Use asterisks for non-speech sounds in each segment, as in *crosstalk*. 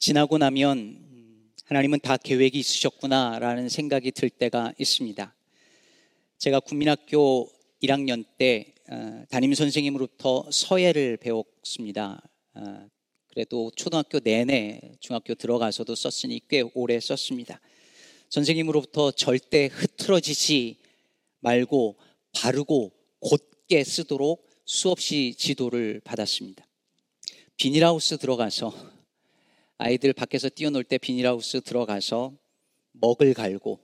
지나고 나면 음, 하나님은 다 계획이 있으셨구나라는 생각이 들 때가 있습니다. 제가 국민학교 1학년 때 어, 담임 선생님으로부터 서예를 배웠습니다. 어, 그래도 초등학교 내내 중학교 들어가서도 썼으니 꽤 오래 썼습니다. 선생님으로부터 절대 흐트러지지 말고 바르고 곧게 쓰도록 수없이 지도를 받았습니다. 비닐하우스 들어가서 아이들 밖에서 뛰어놀 때 비닐하우스 들어가서 먹을 갈고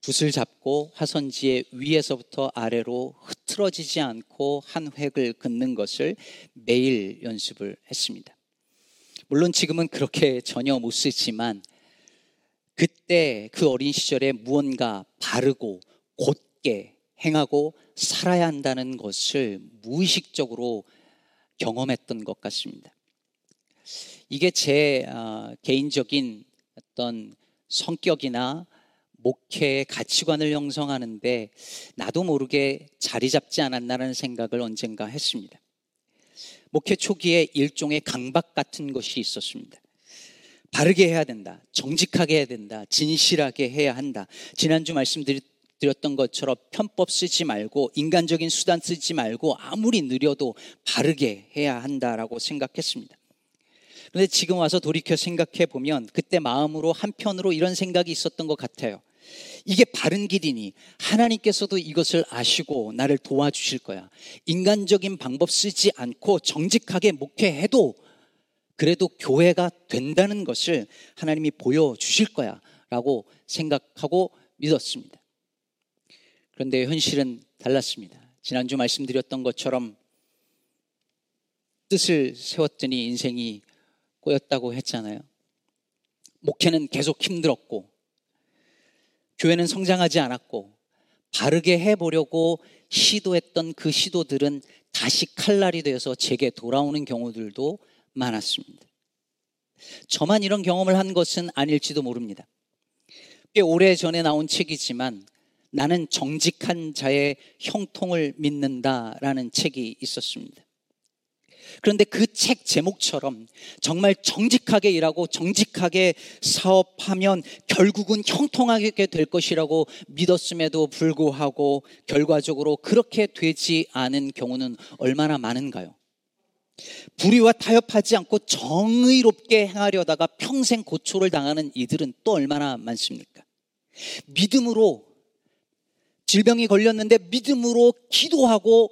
붓을 잡고 화선지에 위에서부터 아래로 흐트러지지 않고 한 획을 긋는 것을 매일 연습을 했습니다. 물론 지금은 그렇게 전혀 못 쓰지만 그때 그 어린 시절에 무언가 바르고 곧게 행하고 살아야 한다는 것을 무의식적으로 경험했던 것 같습니다. 이게 제 어, 개인적인 어떤 성격이나 목회의 가치관을 형성하는데 나도 모르게 자리 잡지 않았나라는 생각을 언젠가 했습니다. 목회 초기에 일종의 강박 같은 것이 있었습니다. 바르게 해야 된다. 정직하게 해야 된다. 진실하게 해야 한다. 지난주 말씀드렸던 것처럼 편법 쓰지 말고 인간적인 수단 쓰지 말고 아무리 느려도 바르게 해야 한다라고 생각했습니다. 그런데 지금 와서 돌이켜 생각해 보면 그때 마음으로 한편으로 이런 생각이 있었던 것 같아요. 이게 바른 길이니 하나님께서도 이것을 아시고 나를 도와주실 거야. 인간적인 방법 쓰지 않고 정직하게 목회해도 그래도 교회가 된다는 것을 하나님이 보여주실 거야. 라고 생각하고 믿었습니다. 그런데 현실은 달랐습니다. 지난주 말씀드렸던 것처럼 뜻을 세웠더니 인생이 꼬였다고 했잖아요. 목회는 계속 힘들었고, 교회는 성장하지 않았고, 바르게 해보려고 시도했던 그 시도들은 다시 칼날이 되어서 제게 돌아오는 경우들도 많았습니다. 저만 이런 경험을 한 것은 아닐지도 모릅니다. 꽤 오래 전에 나온 책이지만 나는 정직한 자의 형통을 믿는다라는 책이 있었습니다. 그런데 그 책 제목처럼 정말 정직하게 일하고 정직하게 사업하면 결국은 형통하게 될 것이라고 믿었음에도 불구하고 결과적으로 그렇게 되지 않은 경우는 얼마나 많은가요? 불의와 타협하지 않고 정의롭게 행하려다가 평생 고초를 당하는 이들은 또 얼마나 많습니까? 믿음으로 질병이 걸렸는데 믿음으로 기도하고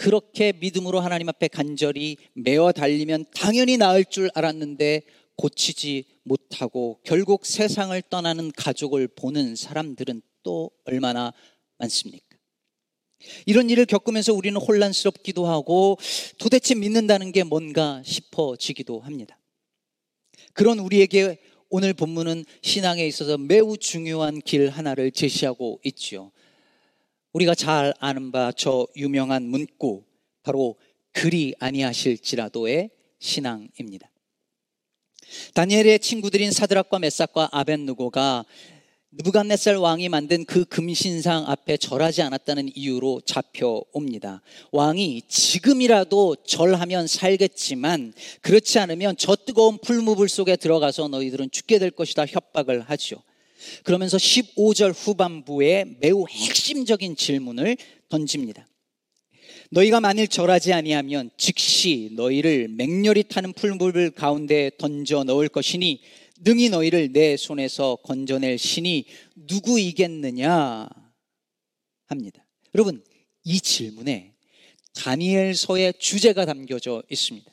그렇게 믿음으로 하나님 앞에 간절히 매어 달리면 당연히 나을 줄 알았는데 고치지 못하고 결국 세상을 떠나는 가족을 보는 사람들은 또 얼마나 많습니까? 이런 일을 겪으면서 우리는 혼란스럽기도 하고 도대체 믿는다는 게 뭔가 싶어지기도 합니다. 그런 우리에게 오늘 본문은 신앙에 있어서 매우 중요한 길 하나를 제시하고 있지요. 우리가 잘 아는 바 저 유명한 문구 바로 그리 아니하실지라도의 신앙입니다. 다니엘의 친구들인 사드락과 메삭과 아벤누고가 느부갓네살 왕이 만든 그 금신상 앞에 절하지 않았다는 이유로 잡혀옵니다. 왕이 지금이라도 절하면 살겠지만 그렇지 않으면 저 뜨거운 풀무불 속에 들어가서 너희들은 죽게 될 것이다 협박을 하죠. 그러면서 15절 후반부에 매우 핵심적인 질문을 던집니다. 너희가 만일 절하지 아니하면 즉시 너희를 맹렬히 타는 풀무불 가운데 던져 넣을 것이니 능히 너희를 내 손에서 건져낼 신이 누구이겠느냐 합니다. 여러분, 이 질문에 다니엘서의 주제가 담겨져 있습니다.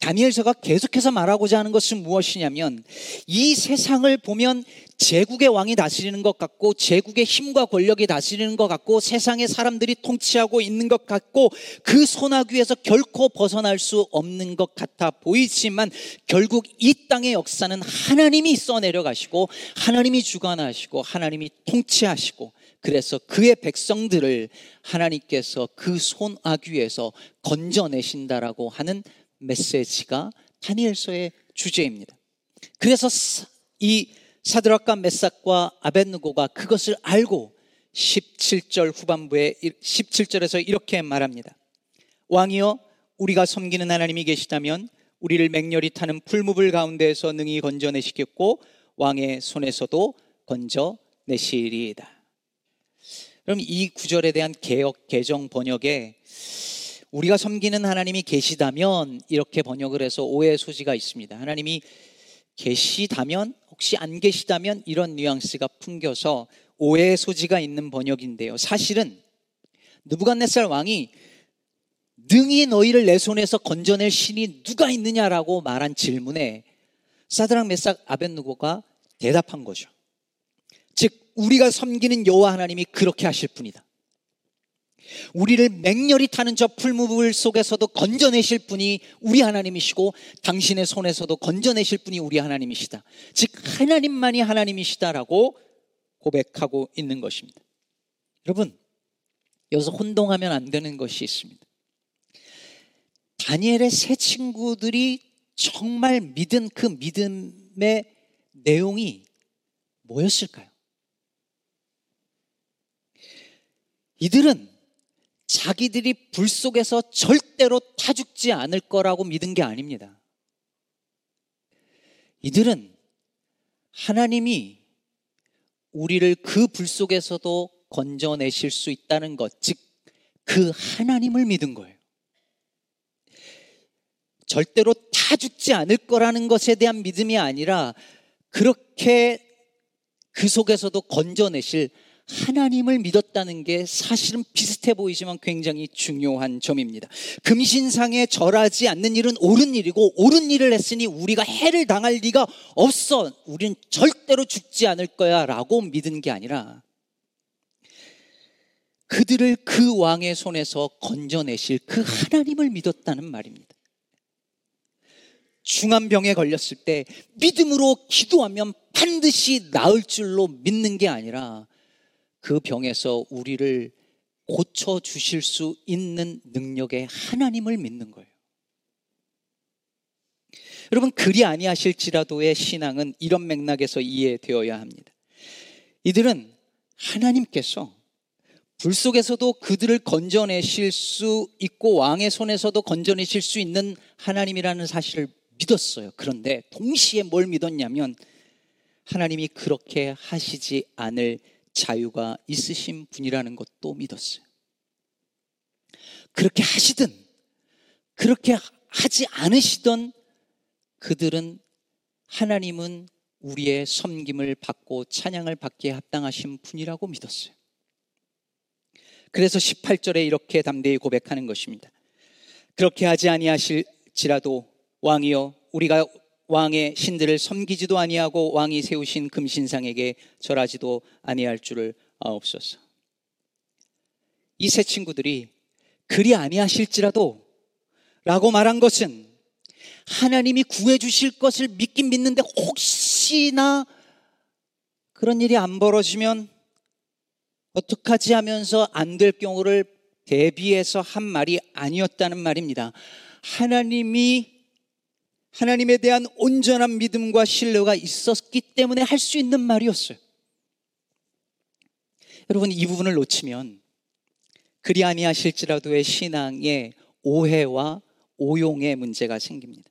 다니엘서가 계속해서 말하고자 하는 것은 무엇이냐면 이 세상을 보면 제국의 왕이 다스리는 것 같고 제국의 힘과 권력이 다스리는 것 같고 세상의 사람들이 통치하고 있는 것 같고 그 소나귀에서 결코 벗어날 수 없는 것 같아 보이지만 결국 이 땅의 역사는 하나님이 써내려 가시고 하나님이 주관하시고 하나님이 통치하시고 그래서 그의 백성들을 하나님께서 그 손아귀에서 건져내신다라고 하는 메시지가 다니엘서의 주제입니다. 그래서 이 사드락과 메삭과 아벤누고가 그것을 알고 17절 후반부에 17절에서 이렇게 말합니다. 왕이여 우리가 섬기는 하나님이 계시다면 우리를 맹렬히 타는 풀무불 가운데에서 능히 건져내시겠고 왕의 손에서도 건져내시리이다. 그럼 이 구절에 대한 개혁 개정 번역에 우리가 섬기는 하나님이 계시다면 이렇게 번역을 해서 오해의 소지가 있습니다. 하나님이 계시다면 혹시 안 계시다면 이런 뉘앙스가 풍겨서 오해의 소지가 있는 번역인데요. 사실은 느부갓네살 왕이 능히 너희를 내 손에서 건져낼 신이 누가 있느냐라고 말한 질문에 사드랑 메삭 아벤누고가 대답한 거죠. 즉 우리가 섬기는 여호와 하나님이 그렇게 하실 분이다. 우리를 맹렬히 타는 저 풀무불 속에서도 건져내실 분이 우리 하나님이시고 당신의 손에서도 건져내실 분이 우리 하나님이시다. 즉 하나님만이 하나님이시다라고 고백하고 있는 것입니다. 여러분 여기서 혼동하면 안 되는 것이 있습니다. 다니엘의 세 친구들이 정말 믿은 그 믿음의 내용이 뭐였을까요? 이들은 자기들이 불 속에서 절대로 타 죽지 않을 거라고 믿은 게 아닙니다. 이들은 하나님이 우리를 그 불 속에서도 건져내실 수 있다는 것, 즉, 그 하나님을 믿은 거예요. 절대로 다 죽지 않을 거라는 것에 대한 믿음이 아니라 그렇게 그 속에서도 건져내실 하나님을 믿었다는 게 사실은 비슷해 보이지만 굉장히 중요한 점입니다. 금신상에 절하지 않는 일은 옳은 일이고 옳은 일을 했으니 우리가 해를 당할 리가 없어. 우리는 절대로 죽지 않을 거야 라고 믿은 게 아니라 그들을 그 왕의 손에서 건져내실 그 하나님을 믿었다는 말입니다. 중한 병에 걸렸을 때 믿음으로 기도하면 반드시 나을 줄로 믿는 게 아니라 그 병에서 우리를 고쳐 주실 수 있는 능력의 하나님을 믿는 거예요. 여러분 그리 아니하실지라도의 신앙은 이런 맥락에서 이해되어야 합니다. 이들은 하나님께서 불 속에서도 그들을 건져내실 수 있고 왕의 손에서도 건져내실 수 있는 하나님이라는 사실을 믿었어요. 그런데 동시에 뭘 믿었냐면 하나님이 그렇게 하시지 않을 자유가 있으신 분이라는 것도 믿었어요. 그렇게 하시든 그렇게 하지 않으시던 그들은 하나님은 우리의 섬김을 받고 찬양을 받기에 합당하신 분이라고 믿었어요. 그래서 18절에 이렇게 담대히 고백하는 것입니다. 그렇게 하지 아니하실지라도 왕이여 우리가 왕의 신들을 섬기지도 아니하고 왕이 세우신 금신상에게 절하지도 아니할 줄을 아옵소서. 이 세 친구들이 그리 아니하실지라도 라고 말한 것은 하나님이 구해 주실 것을 믿긴 믿는데 혹시나 그런 일이 안 벌어지면 어떡하지 하면서 안 될 경우를 대비해서 한 말이 아니었다는 말입니다. 하나님이 하나님에 대한 온전한 믿음과 신뢰가 있었기 때문에 할 수 있는 말이었어요. 여러분 이 부분을 놓치면 그리 아니하실지라도의 신앙의 오해와 오용의 문제가 생깁니다.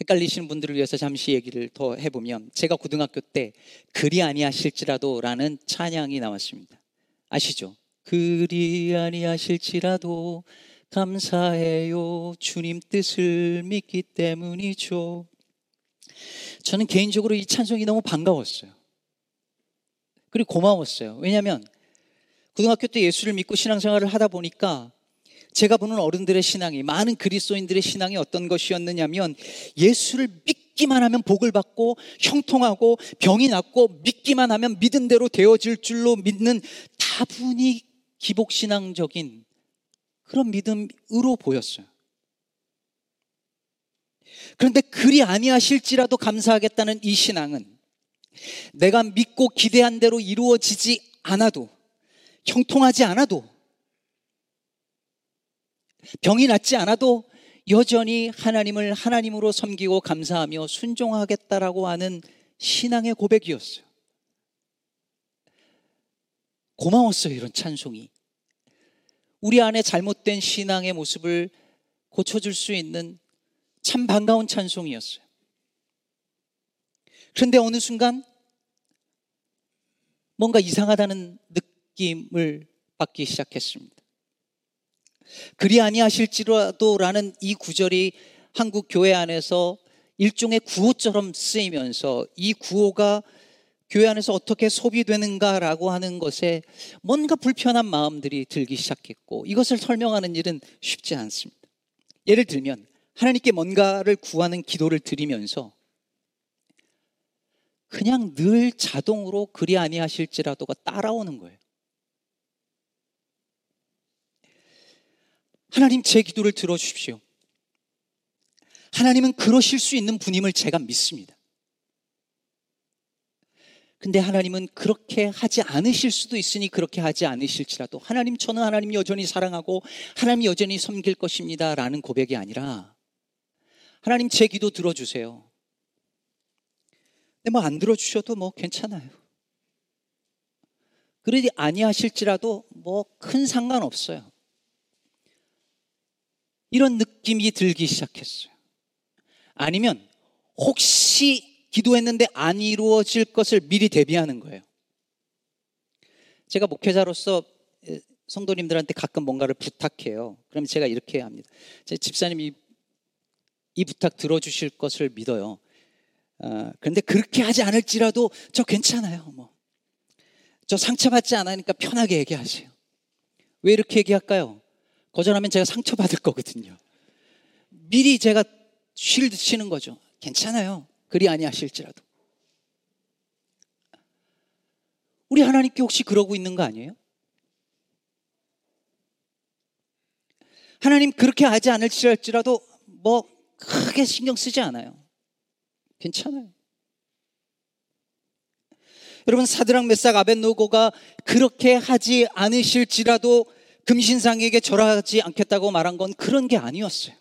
헷갈리시는 분들을 위해서 잠시 얘기를 더 해보면 제가 고등학교 때 그리 아니하실지라도라는 찬양이 나왔습니다. 아시죠? 그리 아니하실지라도 감사해요. 주님 뜻을 믿기 때문이죠. 저는 개인적으로 이 찬송이 너무 반가웠어요. 그리고 고마웠어요. 왜냐하면 고등학교 때 예수를 믿고 신앙생활을 하다 보니까 제가 보는 어른들의 신앙이 많은 그리스도인들의 신앙이 어떤 것이었느냐면 예수를 믿기만 하면 복을 받고 형통하고 병이 낫고 믿기만 하면 믿은 대로 되어질 줄로 믿는 다분히 기복신앙적인 그런 믿음으로 보였어요. 그런데 그리 아니하실지라도 감사하겠다는 이 신앙은 내가 믿고 기대한 대로 이루어지지 않아도 형통하지 않아도 병이 낫지 않아도 여전히 하나님을 하나님으로 섬기고 감사하며 순종하겠다라고 하는 신앙의 고백이었어요. 고마웠어요, 이런 찬송이. 우리 안에 잘못된 신앙의 모습을 고쳐줄 수 있는 참 반가운 찬송이었어요. 그런데 어느 순간 뭔가 이상하다는 느낌을 받기 시작했습니다. 그리 아니하실지라도라는 이 구절이 한국 교회 안에서 일종의 구호처럼 쓰이면서 이 구호가 교회 안에서 어떻게 소비되는가라고 하는 것에 뭔가 불편한 마음들이 들기 시작했고 이것을 설명하는 일은 쉽지 않습니다. 예를 들면 하나님께 뭔가를 구하는 기도를 드리면서 그냥 늘 자동으로 그리 아니하실지라도가 따라오는 거예요. 하나님 제 기도를 들어주십시오. 하나님은 그러실 수 있는 분임을 제가 믿습니다. 근데 하나님은 그렇게 하지 않으실 수도 있으니 그렇게 하지 않으실지라도 하나님 저는 하나님 여전히 사랑하고 하나님 여전히 섬길 것입니다 라는 고백이 아니라 하나님 제 기도 들어주세요. 근데 뭐 안 들어주셔도 뭐 괜찮아요. 그러지 아니하실지라도 뭐 큰 상관없어요. 이런 느낌이 들기 시작했어요. 아니면 혹시 기도했는데 안 이루어질 것을 미리 대비하는 거예요. 제가 목회자로서 성도님들한테 가끔 뭔가를 부탁해요. 그럼 제가 이렇게 합니다. 제 집사님이 이 부탁 들어주실 것을 믿어요. 어, 그런데 그렇게 하지 않을지라도 저 괜찮아요. 뭐. 저 상처받지 않으니까 편하게 얘기하세요. 왜 이렇게 얘기할까요? 거절하면 제가 상처받을 거거든요. 미리 제가 쉴드 치는 거죠. 괜찮아요. 그리 아니하실지라도. 우리 하나님께 혹시 그러고 있는 거 아니에요? 하나님 그렇게 하지 않을지라도 뭐 크게 신경 쓰지 않아요. 괜찮아요. 여러분 사드랑 메삭 아벤노고가 그렇게 하지 않으실지라도 금신상에게 절하지 않겠다고 말한 건 그런 게 아니었어요.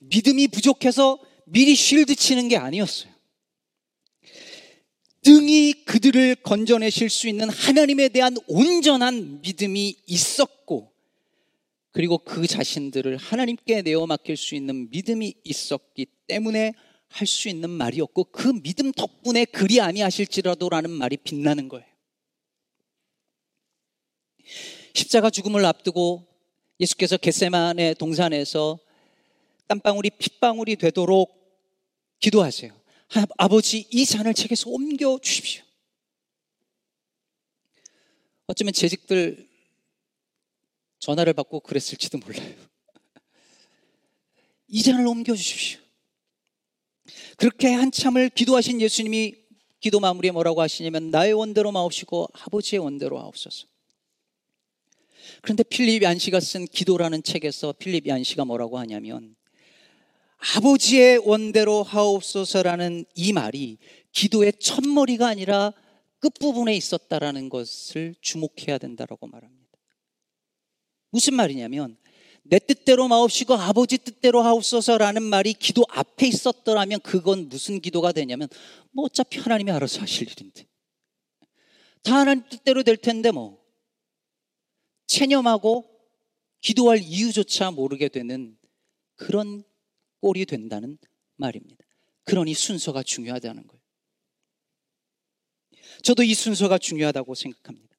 믿음이 부족해서 미리 쉴드 치는 게 아니었어요. 등이 그들을 건져내실 수 있는 하나님에 대한 온전한 믿음이 있었고, 그리고 그 자신들을 하나님께 내어 맡길 수 있는 믿음이 있었기 때문에 할 수 있는 말이었고, 그 믿음 덕분에 그리 아니하실지라도라는 말이 빛나는 거예요. 십자가 죽음을 앞두고 예수께서 겟세만의 동산에서 땀방울이 핏방울이 되도록 기도하세요. 아버지 이 잔을 책에서 옮겨 주십시오. 어쩌면 재직들 전화를 받고 그랬을지도 몰라요. *laughs* 이 잔을 옮겨 주십시오. 그렇게 한참을 기도하신 예수님이 기도 마무리에 뭐라고 하시냐면 나의 원대로 마옵시고 아버지의 원대로 하옵소서. 그런데 필립 얀시가 쓴 기도라는 책에서 필립 얀시가 뭐라고 하냐면 아버지의 원대로 하옵소서라는 이 말이 기도의 첫머리가 아니라 끝부분에 있었다라는 것을 주목해야 된다라고 말합니다. 무슨 말이냐면 내 뜻대로 마옵시고 아버지 뜻대로 하옵소서라는 말이 기도 앞에 있었더라면 그건 무슨 기도가 되냐면 뭐 어차피 하나님이 알아서 하실 일인데 다 하나님 뜻대로 될 텐데 뭐 체념하고 기도할 이유조차 모르게 되는 그런 꼴이 된다는 말입니다. 그러니 순서가 중요하다는 거예요. 저도 이 순서가 중요하다고 생각합니다.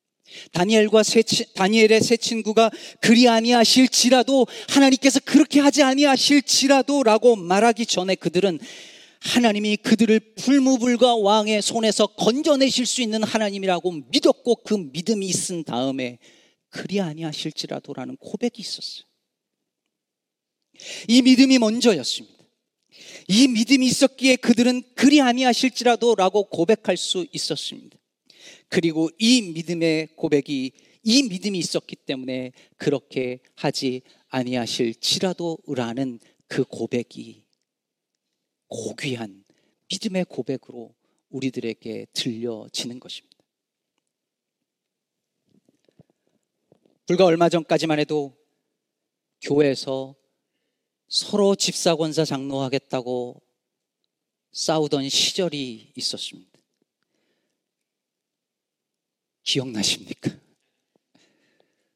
다니엘과 세, 다니엘의 세 친구가 그리 아니하실지라도 하나님께서 그렇게 하지 아니하실지라도라고 말하기 전에 그들은 하나님이 그들을 불무불과 왕의 손에서 건져내실 수 있는 하나님이라고 믿었고 그 믿음이 있은 다음에 그리 아니하실지라도라는 고백이 있었어요. 이 믿음이 먼저였습니다. 이 믿음이 있었기에 그들은 그리 아니하실지라도라고 고백할 수 있었습니다. 그리고 이 믿음의 고백이 이 믿음이 있었기 때문에 그렇게 하지 아니하실지라도라는 그 고백이 고귀한 믿음의 고백으로 우리들에게 들려지는 것입니다. 불과 얼마 전까지만 해도 교회에서 서로 집사권사 장로하겠다고 싸우던 시절이 있었습니다. 기억나십니까?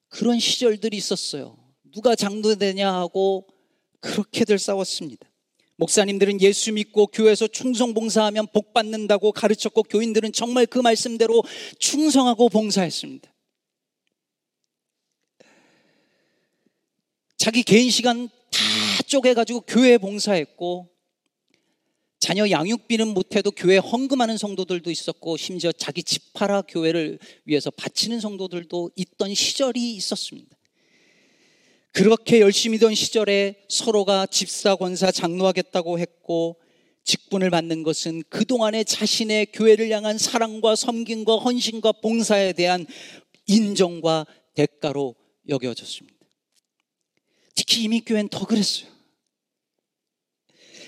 그런 시절들이 있었어요. 누가 장로 되냐 하고 그렇게들 싸웠습니다. 목사님들은 예수 믿고 교회에서 충성 봉사하면 복 받는다고 가르쳤고 교인들은 정말 그 말씀대로 충성하고 봉사했습니다. 자기 개인 시간 다 쪼개가지고 교회 봉사했고 자녀 양육비는 못해도 교회 헌금하는 성도들도 있었고 심지어 자기 집 팔아 교회를 위해서 바치는 성도들도 있던 시절이 있었습니다. 그렇게 열심히 던 시절에 서로가 집사, 권사, 장로하겠다고 했고 직분을 받는 것은 그동안의 자신의 교회를 향한 사랑과 섬김과 헌신과 봉사에 대한 인정과 대가로 여겨졌습니다. 특히 이민교회는 더 그랬어요.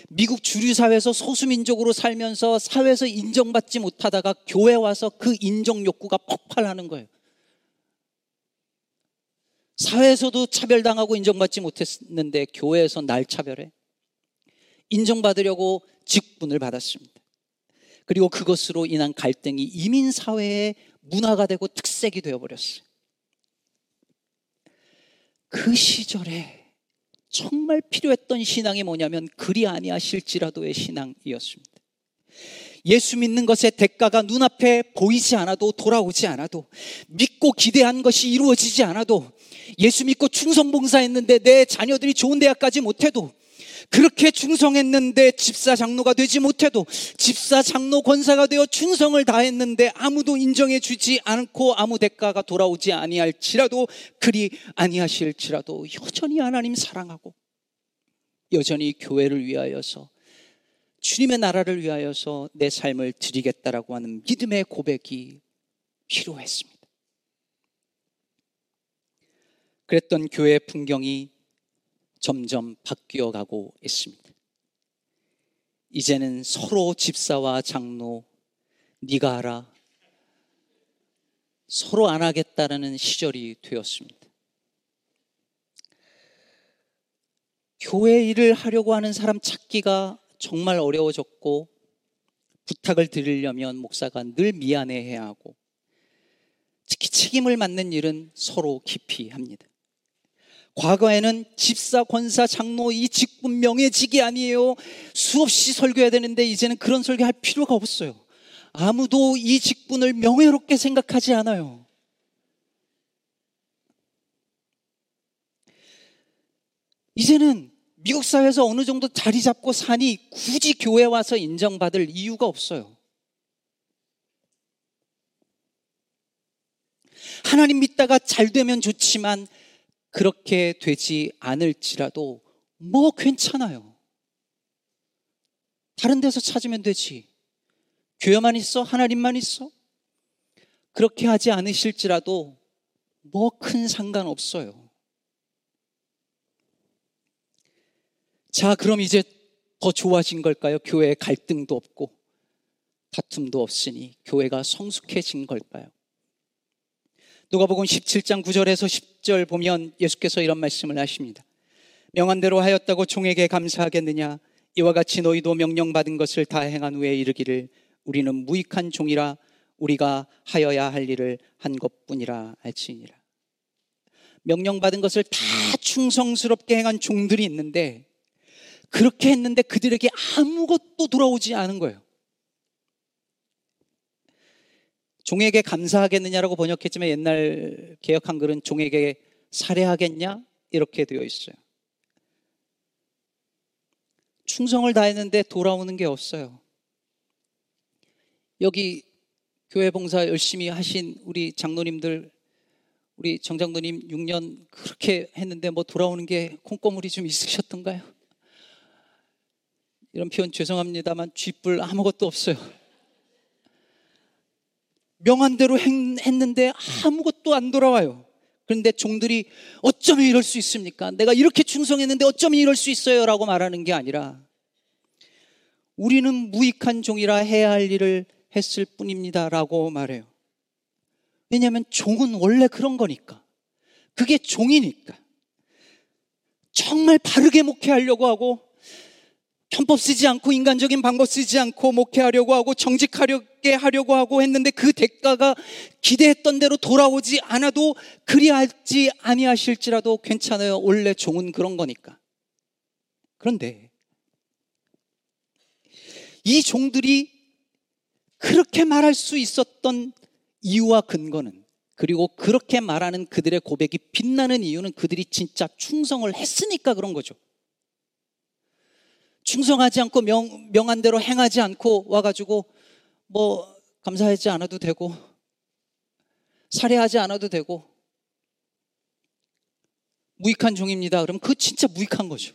미국 주류 사회에서 소수민족으로 살면서 사회에서 인정받지 못하다가 교회 와서 그 인정 욕구가 폭발하는 거예요. 사회에서도 차별당하고 인정받지 못했는데 교회에서 날 차별해. 인정받으려고 직분을 받았습니다. 그리고 그것으로 인한 갈등이 이민 사회의 문화가 되고 특색이 되어 버렸어요. 그 시절에 정말 필요했던 신앙이 뭐냐면 그리 아니하실지라도의 신앙이었습니다. 예수 믿는 것의 대가가 눈앞에 보이지 않아도 돌아오지 않아도 믿고 기대한 것이 이루어지지 않아도 예수 믿고 충성봉사했는데 내 자녀들이 좋은 대학까지 못해도 그렇게 충성했는데 집사 장로가 되지 못해도 집사 장로 권사가 되어 충성을 다했는데 아무도 인정해 주지 않고 아무 대가가 돌아오지 아니할지라도 그리 아니하실지라도 여전히 하나님 사랑하고 여전히 교회를 위하여서 주님의 나라를 위하여서 내 삶을 드리겠다라고 하는 믿음의 고백이 필요했습니다. 그랬던 교회 풍경이 점점 바뀌어 가고 있습니다. 이제는 서로 집사와 장로 네가 하라 서로 안 하겠다라는 시절이 되었습니다. 교회 일을 하려고 하는 사람 찾기가 정말 어려워졌고 부탁을 드리려면 목사가 늘 미안해해야 하고 특히 책임을 맡는 일은 서로 깊이 합니다. 과거에는 집사, 권사, 장로 이 직분 명예직이 아니에요. 수없이 설교해야 되는데 이제는 그런 설교할 필요가 없어요. 아무도 이 직분을 명예롭게 생각하지 않아요. 이제는 미국 사회에서 어느 정도 자리 잡고 사니 굳이 교회 와서 인정받을 이유가 없어요. 하나님 믿다가 잘 되면 좋지만 그렇게 되지 않을지라도 뭐 괜찮아요. 다른 데서 찾으면 되지. 교회만 있어? 하나님만 있어? 그렇게 하지 않으실지라도 뭐 큰 상관없어요. 자, 그럼 이제 더 좋아진 걸까요? 교회에 갈등도 없고 다툼도 없으니 교회가 성숙해진 걸까요? 누가복음 17장 9절에서 10절 보면 예수께서 이런 말씀을 하십니다. 명한대로 하였다고 종에게 감사하겠느냐? 이와 같이 너희도 명령받은 것을 다 행한 후에 이르기를 우리는 무익한 종이라 우리가 하여야 할 일을 한 것뿐이라 할지니라. 명령받은 것을 다 충성스럽게 행한 종들이 있는데 그렇게 했는데 그들에게 아무것도 돌아오지 않은 거예요. 종에게 감사하겠느냐라고 번역했지만 옛날 개혁 한글은 종에게 살해하겠냐 이렇게 되어 있어요. 충성을 다했는데 돌아오는 게 없어요. 여기 교회 봉사 열심히 하신 우리 장로님들, 우리 정장로님 6년 그렇게 했는데 뭐 돌아오는 게 콩고물이 좀 있으셨던가요? 이런 표현 죄송합니다만 쥐뿔 아무것도 없어요. 명한대로 했는데 아무것도 안 돌아와요. 그런데 종들이 어쩌면 이럴 수 있습니까? 내가 이렇게 충성했는데 어쩌면 이럴 수 있어요? 라고 말하는 게 아니라 우리는 무익한 종이라 해야 할 일을 했을 뿐입니다. 라고 말해요. 왜냐하면 종은 원래 그런 거니까. 그게 종이니까. 정말 바르게 목회하려고 하고 편법 쓰지 않고 인간적인 방법 쓰지 않고 목회하려고 하고 정직하게 하려고 하고 했는데 그 대가가 기대했던 대로 돌아오지 않아도 그리하지 아니하실지라도 괜찮아요. 원래 종은 그런 거니까. 그런데 이 종들이 그렇게 말할 수 있었던 이유와 근거는 그리고 그렇게 말하는 그들의 고백이 빛나는 이유는 그들이 진짜 충성을 했으니까 그런 거죠. 충성하지 않고 명, 명한 대로 행하지 않고 와가지고 뭐 감사하지 않아도 되고 살해하지 않아도 되고 무익한 종입니다. 그럼 그 진짜 무익한 거죠.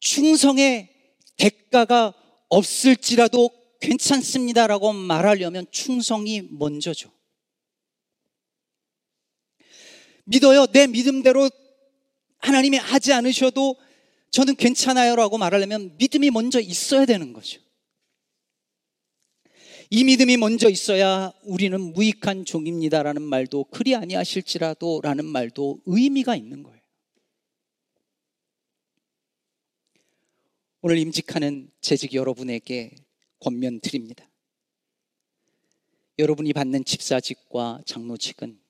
충성의 대가가 없을지라도 괜찮습니다라고 말하려면 충성이 먼저죠. 믿어요. 내 믿음대로 하나님이 하지 않으셔도 저는 괜찮아요 라고 말하려면 믿음이 먼저 있어야 되는 거죠. 이 믿음이 먼저 있어야 우리는 무익한 종입니다라는 말도 그리 아니하실지라도 라는 말도 의미가 있는 거예요. 오늘 임직하는 재직 여러분에게 권면 드립니다. 여러분이 받는 집사직과 장로직은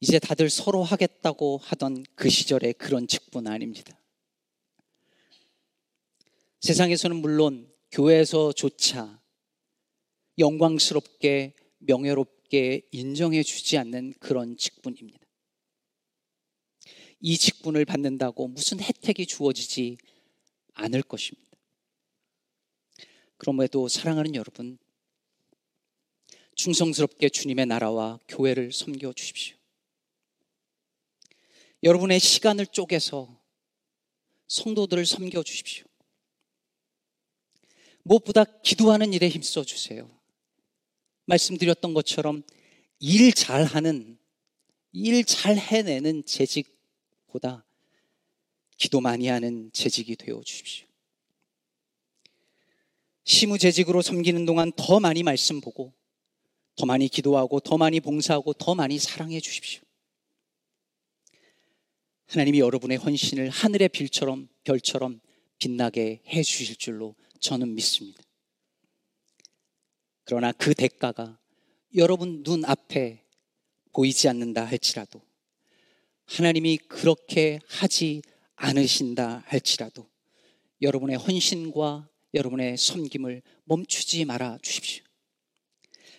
이제 다들 서로 하겠다고 하던 그 시절의 그런 직분 아닙니다. 세상에서는 물론 교회에서조차 영광스럽게 명예롭게 인정해 주지 않는 그런 직분입니다. 이 직분을 받는다고 무슨 혜택이 주어지지 않을 것입니다. 그럼에도 사랑하는 여러분, 충성스럽게 주님의 나라와 교회를 섬겨 주십시오. 여러분의 시간을 쪼개서 성도들을 섬겨 주십시오. 무엇보다 기도하는 일에 힘써 주세요. 말씀드렸던 것처럼 일 잘하는, 일 잘 해내는 재직보다 기도 많이 하는 재직이 되어 주십시오. 시무재직으로 섬기는 동안 더 많이 말씀 보고, 더 많이 기도하고, 더 많이 봉사하고, 더 많이 사랑해 주십시오. 하나님이 여러분의 헌신을 하늘의 별처럼, 별처럼 빛나게 해 주실 줄로 저는 믿습니다. 그러나 그 대가가 여러분 눈 앞에 보이지 않는다 할지라도 하나님이 그렇게 하지 않으신다 할지라도 여러분의 헌신과 여러분의 섬김을 멈추지 말아 주십시오.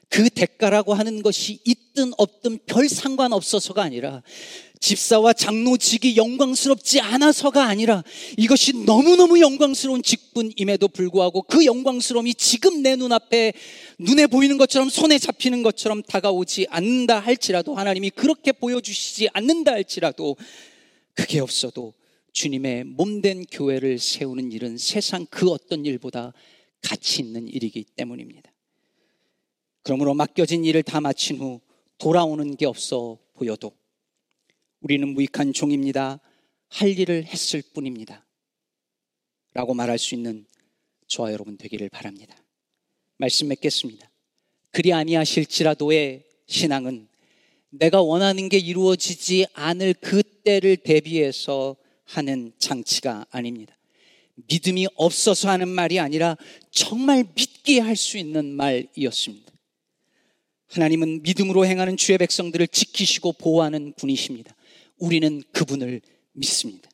그 대가라고 하는 것이 있든 없든 별 상관없어서가 아니라 집사와 장로직이 영광스럽지 않아서가 아니라 이것이 너무너무 영광스러운 직분임에도 불구하고 그 영광스러움이 지금 내 눈앞에 눈에 보이는 것처럼 손에 잡히는 것처럼 다가오지 않는다 할지라도 하나님이 그렇게 보여주시지 않는다 할지라도 그게 없어도 주님의 몸된 교회를 세우는 일은 세상 그 어떤 일보다 가치 있는 일이기 때문입니다. 그러므로 맡겨진 일을 다 마친 후 돌아오는 게 없어 보여도 우리는 무익한 종입니다. 할 일을 했을 뿐입니다. 라고 말할 수 있는 저와 여러분 되기를 바랍니다. 말씀 맺겠습니다. 그리 아니하실지라도의 신앙은 내가 원하는 게 이루어지지 않을 그때를 대비해서 하는 장치가 아닙니다. 믿음이 없어서 하는 말이 아니라 정말 믿기에 할수 있는 말이었습니다. 하나님은 믿음으로 행하는 주의 백성들을 지키시고 보호하는 분이십니다. 우리는 그분을 믿습니다.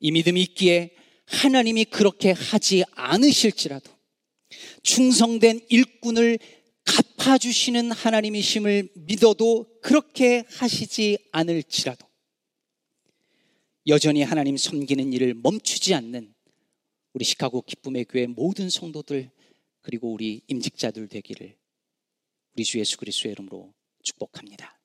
이 믿음이 있기에 하나님이 그렇게 하지 않으실지라도 충성된 일꾼을 갚아주시는 하나님이심을 믿어도 그렇게 하시지 않을지라도 여전히 하나님 섬기는 일을 멈추지 않는 우리 시카고 기쁨의 교회 모든 성도들 그리고 우리 임직자들 되기를 우리 주 예수 그리스도의 이름으로 축복합니다.